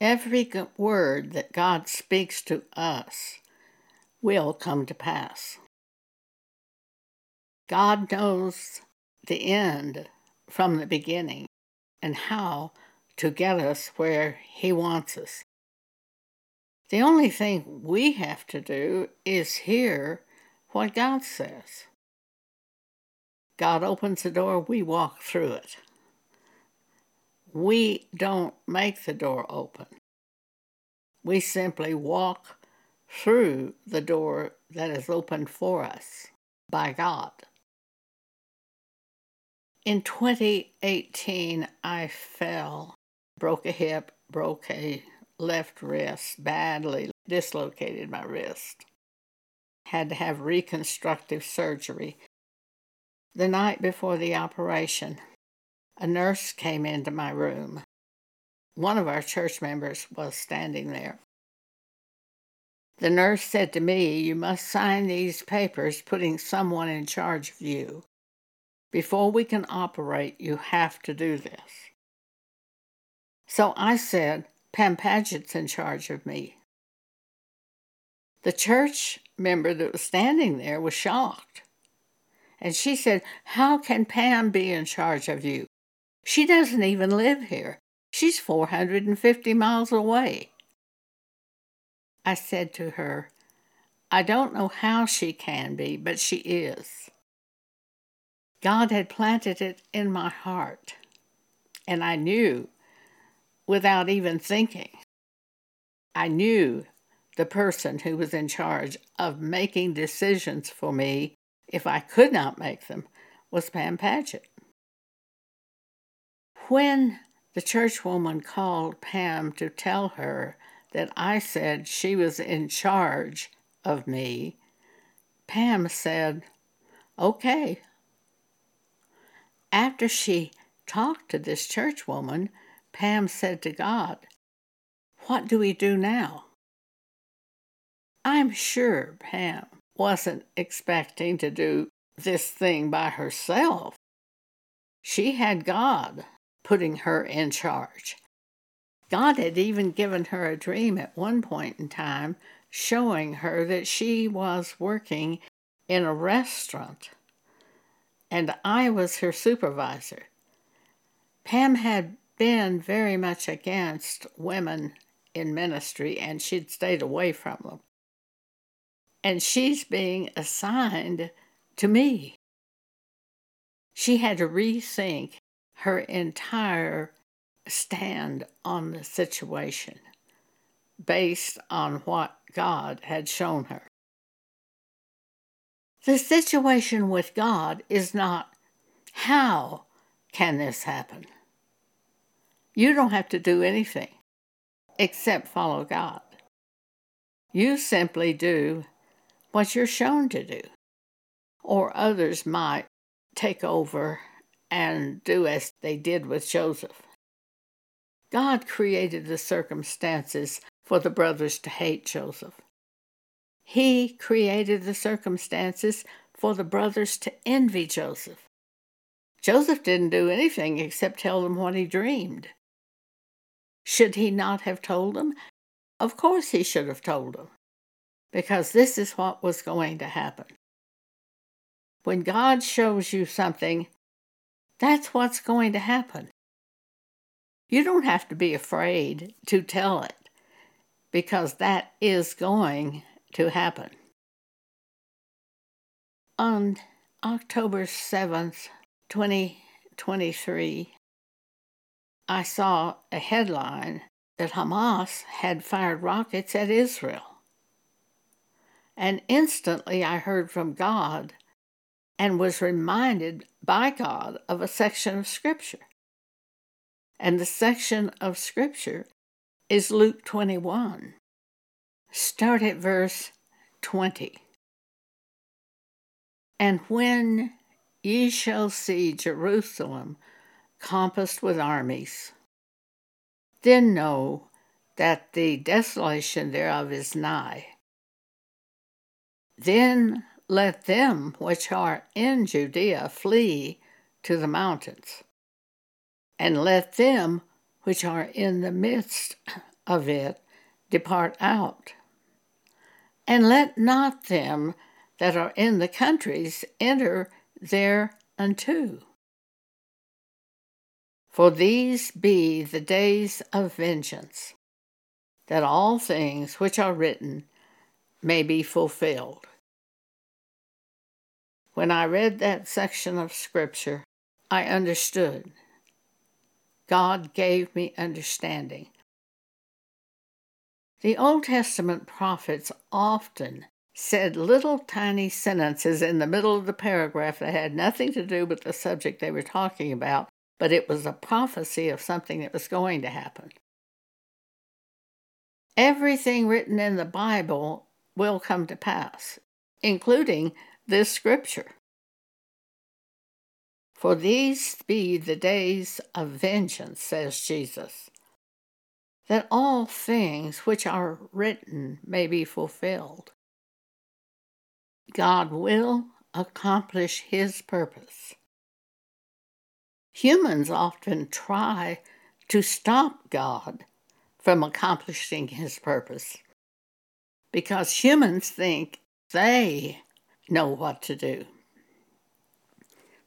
Every word that God speaks to us will come to pass. God knows the end from the beginning and how to get us where He wants us. The only thing we have to do is hear what God says. God opens the door, we walk through it. We don't make the door open. We simply walk through the door that is opened for us by God. In 2018, I fell, broke a hip, broke a left wrist, badly dislocated my wrist. Had to have reconstructive surgery. The night before the operation, a nurse came into my room. One of our church members was standing there. The nurse said to me, You must sign these papers putting someone in charge of you. Before we can operate, you have to do this. So I said, Pam Paget's in charge of me. The church member that was standing there was shocked. And she said, How can Pam be in charge of you? She doesn't even live here. She's 450 miles away. I said to her, I don't know how she can be, but she is. God had planted it in my heart, and I knew without even thinking. I knew the person who was in charge of making decisions for me if I could not make them was Pam Paget. When the churchwoman called Pam to tell her that I said she was in charge of me, Pam said, Okay. After she talked to this churchwoman, Pam said to God, What do we do now? I'm sure Pam wasn't expecting to do this thing by herself. She had God putting her in charge. God had even given her a dream at one point in time showing her that she was working in a restaurant and I was her supervisor. Pam had been very much against women in ministry and she'd stayed away from them. And she's being assigned to me. She had to rethink her entire stand on the situation based on what God had shown her. The situation with God is not how can this happen? You don't have to do anything except follow God. You simply do what you're shown to do, or others might take over and do as they did with Joseph. God created the circumstances for the brothers to hate Joseph. He created the circumstances for the brothers to envy Joseph. Joseph didn't do anything except tell them what he dreamed. Should he not have told them? Of course he should have told them, because this is what was going to happen. When God shows you something, that's what's going to happen. You don't have to be afraid to tell it, because that is going to happen. On October 7th, 2023, I saw a headline that Hamas had fired rockets at Israel. And instantly I heard from God and was reminded by God of a section of Scripture. And the section of Scripture is Luke 21. Start at verse 20. And when ye shall see Jerusalem compassed with armies. Then know that the desolation thereof is nigh. Then let them which are in Judea flee to the mountains, and let them which are in the midst of it depart out. And let not them that are in the countries enter thereunto. For these be the days of vengeance, that all things which are written may be fulfilled. When I read that section of Scripture, I understood. God gave me understanding. The Old Testament prophets often said little tiny sentences in the middle of the paragraph that had nothing to do with the subject they were talking about, but it was a prophecy of something that was going to happen. Everything written in the Bible will come to pass, including this scripture. For these be the days of vengeance, says Jesus, that all things which are written may be fulfilled. God will accomplish His purpose. Humans often try to stop God from accomplishing His purpose because humans think they know what to do.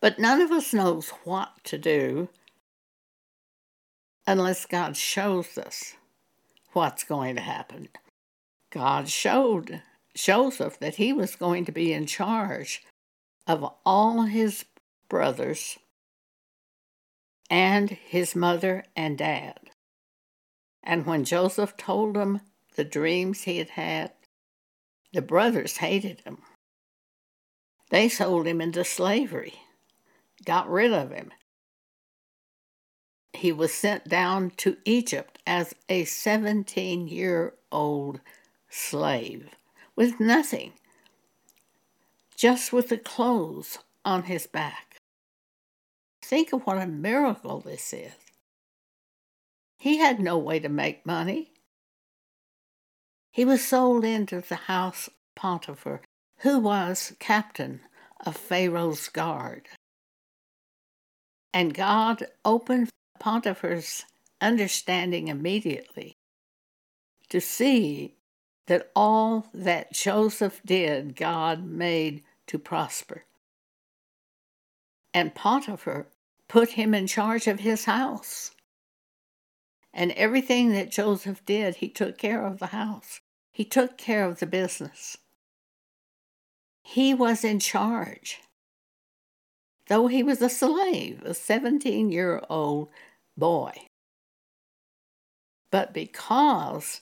But none of us knows what to do unless God shows us what's going to happen. God showed Joseph that he was going to be in charge of all his brothers and his mother and dad. And when Joseph told them the dreams he had had, the brothers hated him. They sold him into slavery, got rid of him. He was sent down to Egypt as a 17 year old slave with nothing, just with the clothes on his back. Think of what a miracle this is. He had no way to make money. He was sold into the house Potiphar, who was captain of Pharaoh's guard. And God opened Potiphar's understanding immediately to see that all that Joseph did, God made to prosper. And Potiphar put him in charge of his house. And everything that Joseph did, he took care of the house. He took care of the business. He was in charge. Though he was a slave, a 17 year old boy. But because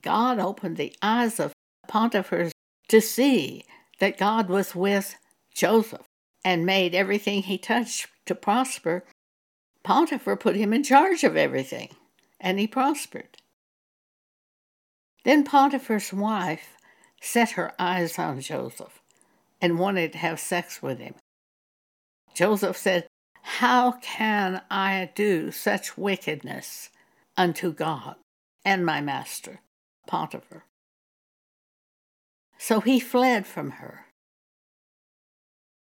God opened the eyes of Potiphar to see that God was with Joseph and made everything he touched to prosper, Potiphar put him in charge of everything, and he prospered. Then Potiphar's wife set her eyes on Joseph and wanted to have sex with him. Joseph said, How can I do such wickedness unto God and my master, Potiphar? So he fled from her.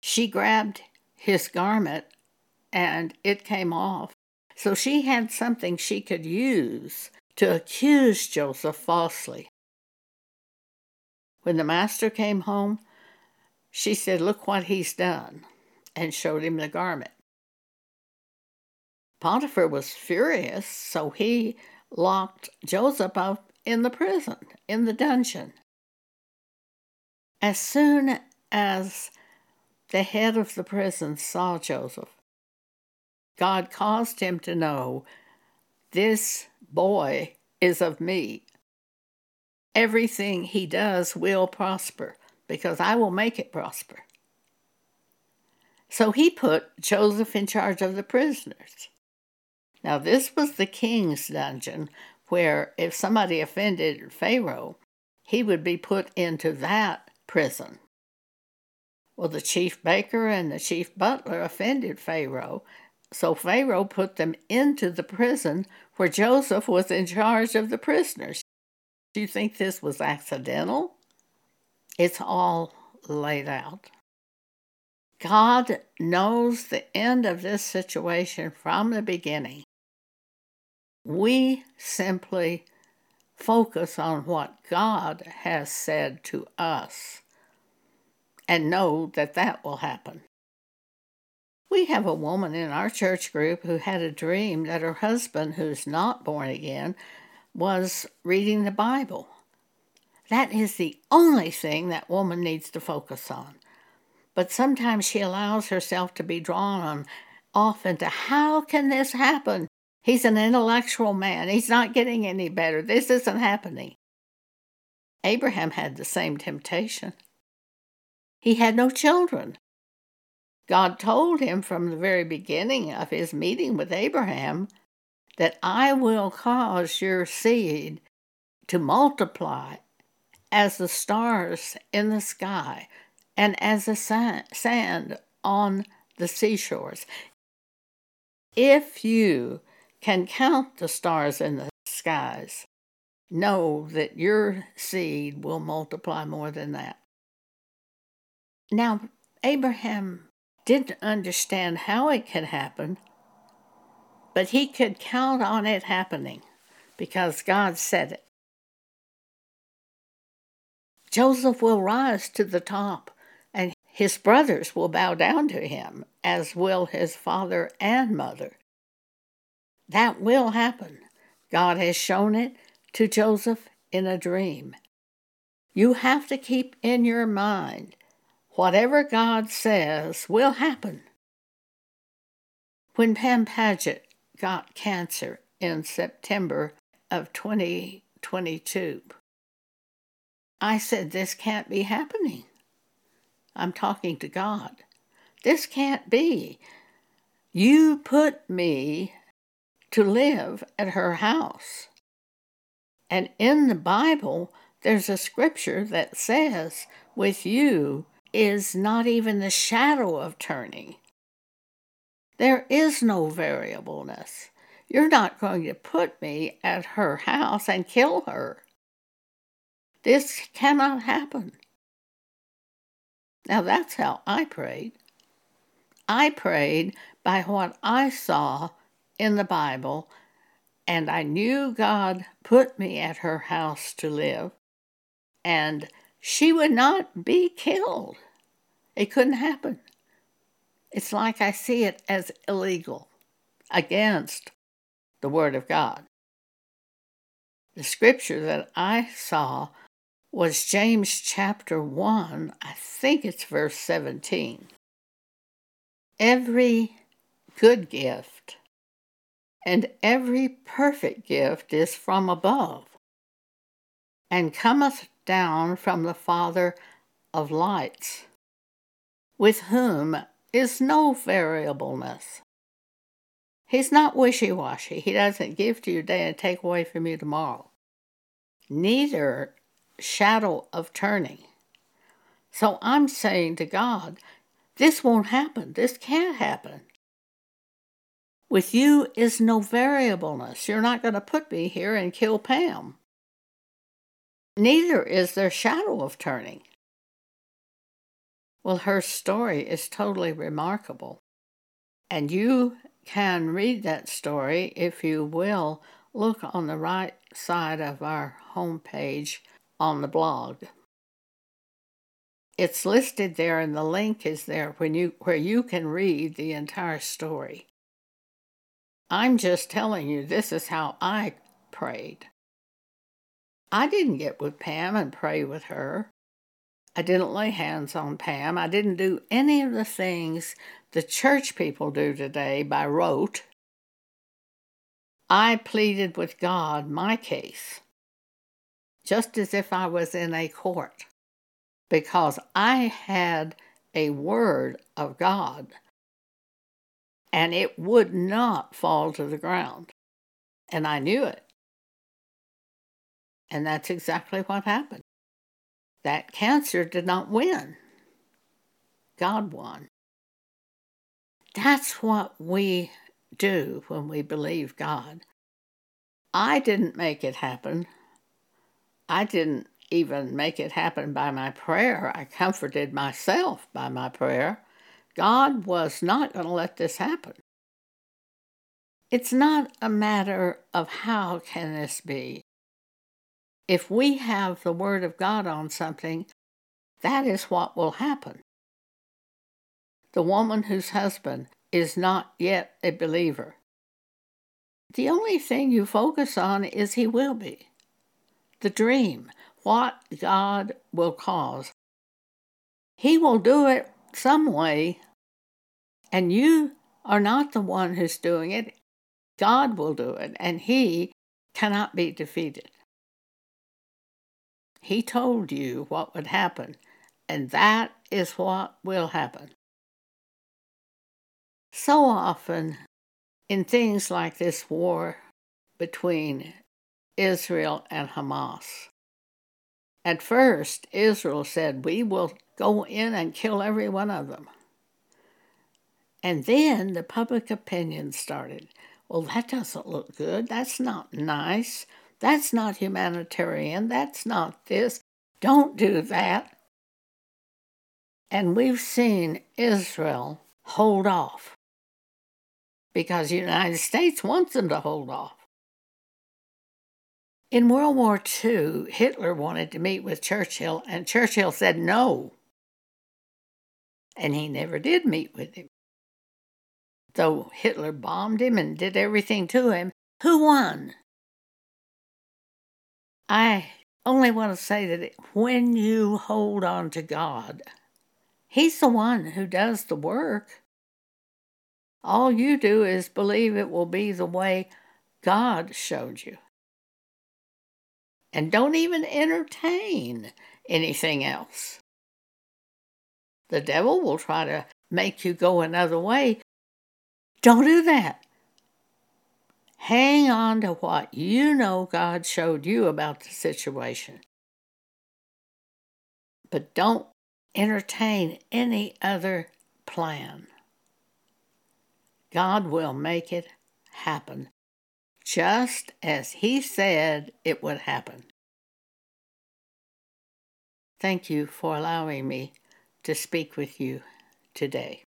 She grabbed his garment and it came off. So she had something she could use to accuse Joseph falsely. When the master came home, she said, Look what he's done, and showed him the garment. Potiphar was furious, so he locked Joseph up in the prison, in the dungeon. As soon as the head of the prison saw Joseph, God caused him to know this boy is of me. Everything he does will prosper because I will make it prosper. So he put Joseph in charge of the prisoners. Now, this was the king's dungeon where if somebody offended Pharaoh, he would be put into that prison. Well, the chief baker and the chief butler offended Pharaoh, so Pharaoh put them into the prison where Joseph was in charge of the prisoners. Do you think this was accidental? It's all laid out. God knows the end of this situation from the beginning. We simply focus on what God has said to us and know that that will happen. We have a woman in our church group who had a dream that her husband, who's not born again, was reading the Bible. That is the only thing that woman needs to focus on. But sometimes she allows herself to be drawn on off into how can this happen? He's an intellectual man. He's not getting any better. This isn't happening. Abraham had the same temptation. He had no children. God told him from the very beginning of his meeting with Abraham that I will cause your seed to multiply as the stars in the sky and as the sand on the seashores. If you can count the stars in the skies, know that your seed will multiply more than that. Now, Abraham didn't understand how it could happen, but he could count on it happening because God said it. Joseph will rise to the top, and his brothers will bow down to him, as will his father and mother. That will happen. God has shown it to Joseph in a dream. You have to keep in your mind whatever God says will happen. When Pam Paget got cancer in September of 2022, I said, This can't be happening. I'm talking to God. This can't be. You put me to live at her house. And in the Bible, there's a scripture that says, With you is not even the shadow of turning. There is no variableness. You're not going to put me at her house and kill her. This cannot happen. Now that's how I prayed. I prayed by what I saw in the Bible, and I knew God put me at her house to live, and she would not be killed. It couldn't happen. It's like I see it as illegal, against the Word of God. The scripture that I saw was James chapter 1, I think it's verse 17. Every good gift and every perfect gift is from above, and cometh down from the Father of lights, with whom is no variableness. He's not wishy washy. He doesn't give to you today and take away from you tomorrow. Neither shadow of turning. So I'm saying to God, this won't happen. This can't happen. With you is no variableness. You're not going to put me here and kill Pam neither is there shadow of turning. Well, her story is totally remarkable. And you can read that story if you will look on the right side of our homepage on the blog. It's listed there and the link is there when you where you can read the entire story. I'm just telling you this is how I prayed. I didn't get with Pam and pray with her. I didn't lay hands on Pam. I didn't do any of the things the church people do today by rote. I pleaded with God my case, just as if I was in a court, because I had a word of God and it would not fall to the ground. And I knew it. And that's exactly what happened. That cancer did not win, God won. That's what we do when we believe God. I didn't make it happen. I didn't even make it happen by my prayer. I comforted myself by my prayer. God was not going to let this happen. It's not a matter of how can this be. if we have the Word of God on something, that is what will happen. The woman whose husband is not yet a believer. The only thing you focus on is he will be. The dream, what God will cause. He will do it some way, and you are not the one who's doing it. God will do it, and He cannot be defeated. He told you what would happen, and that is what will happen. So often, in things like this war between Israel and Hamas, at first Israel said, We will go in and kill every one of them. And then the public opinion started. Well, that doesn't look good. That's not nice. That's not humanitarian. That's not this. Don't do that. And we've seen Israel hold off because the United States wants them to hold off. In World War II, Hitler wanted to meet with Churchill, and Churchill said no. And he never did meet with him. Though Hitler bombed him and did everything to him, who won? I only want to say that when you hold on to God, He's the one who does the work. All you do is believe it will be the way God showed you. And don't even entertain anything else. The devil will try to make you go another way. Don't do that. Hang on to what you know God showed you about the situation. But don't entertain any other plan. God will make it happen just as He said it would happen. Thank you for allowing me to speak with you today.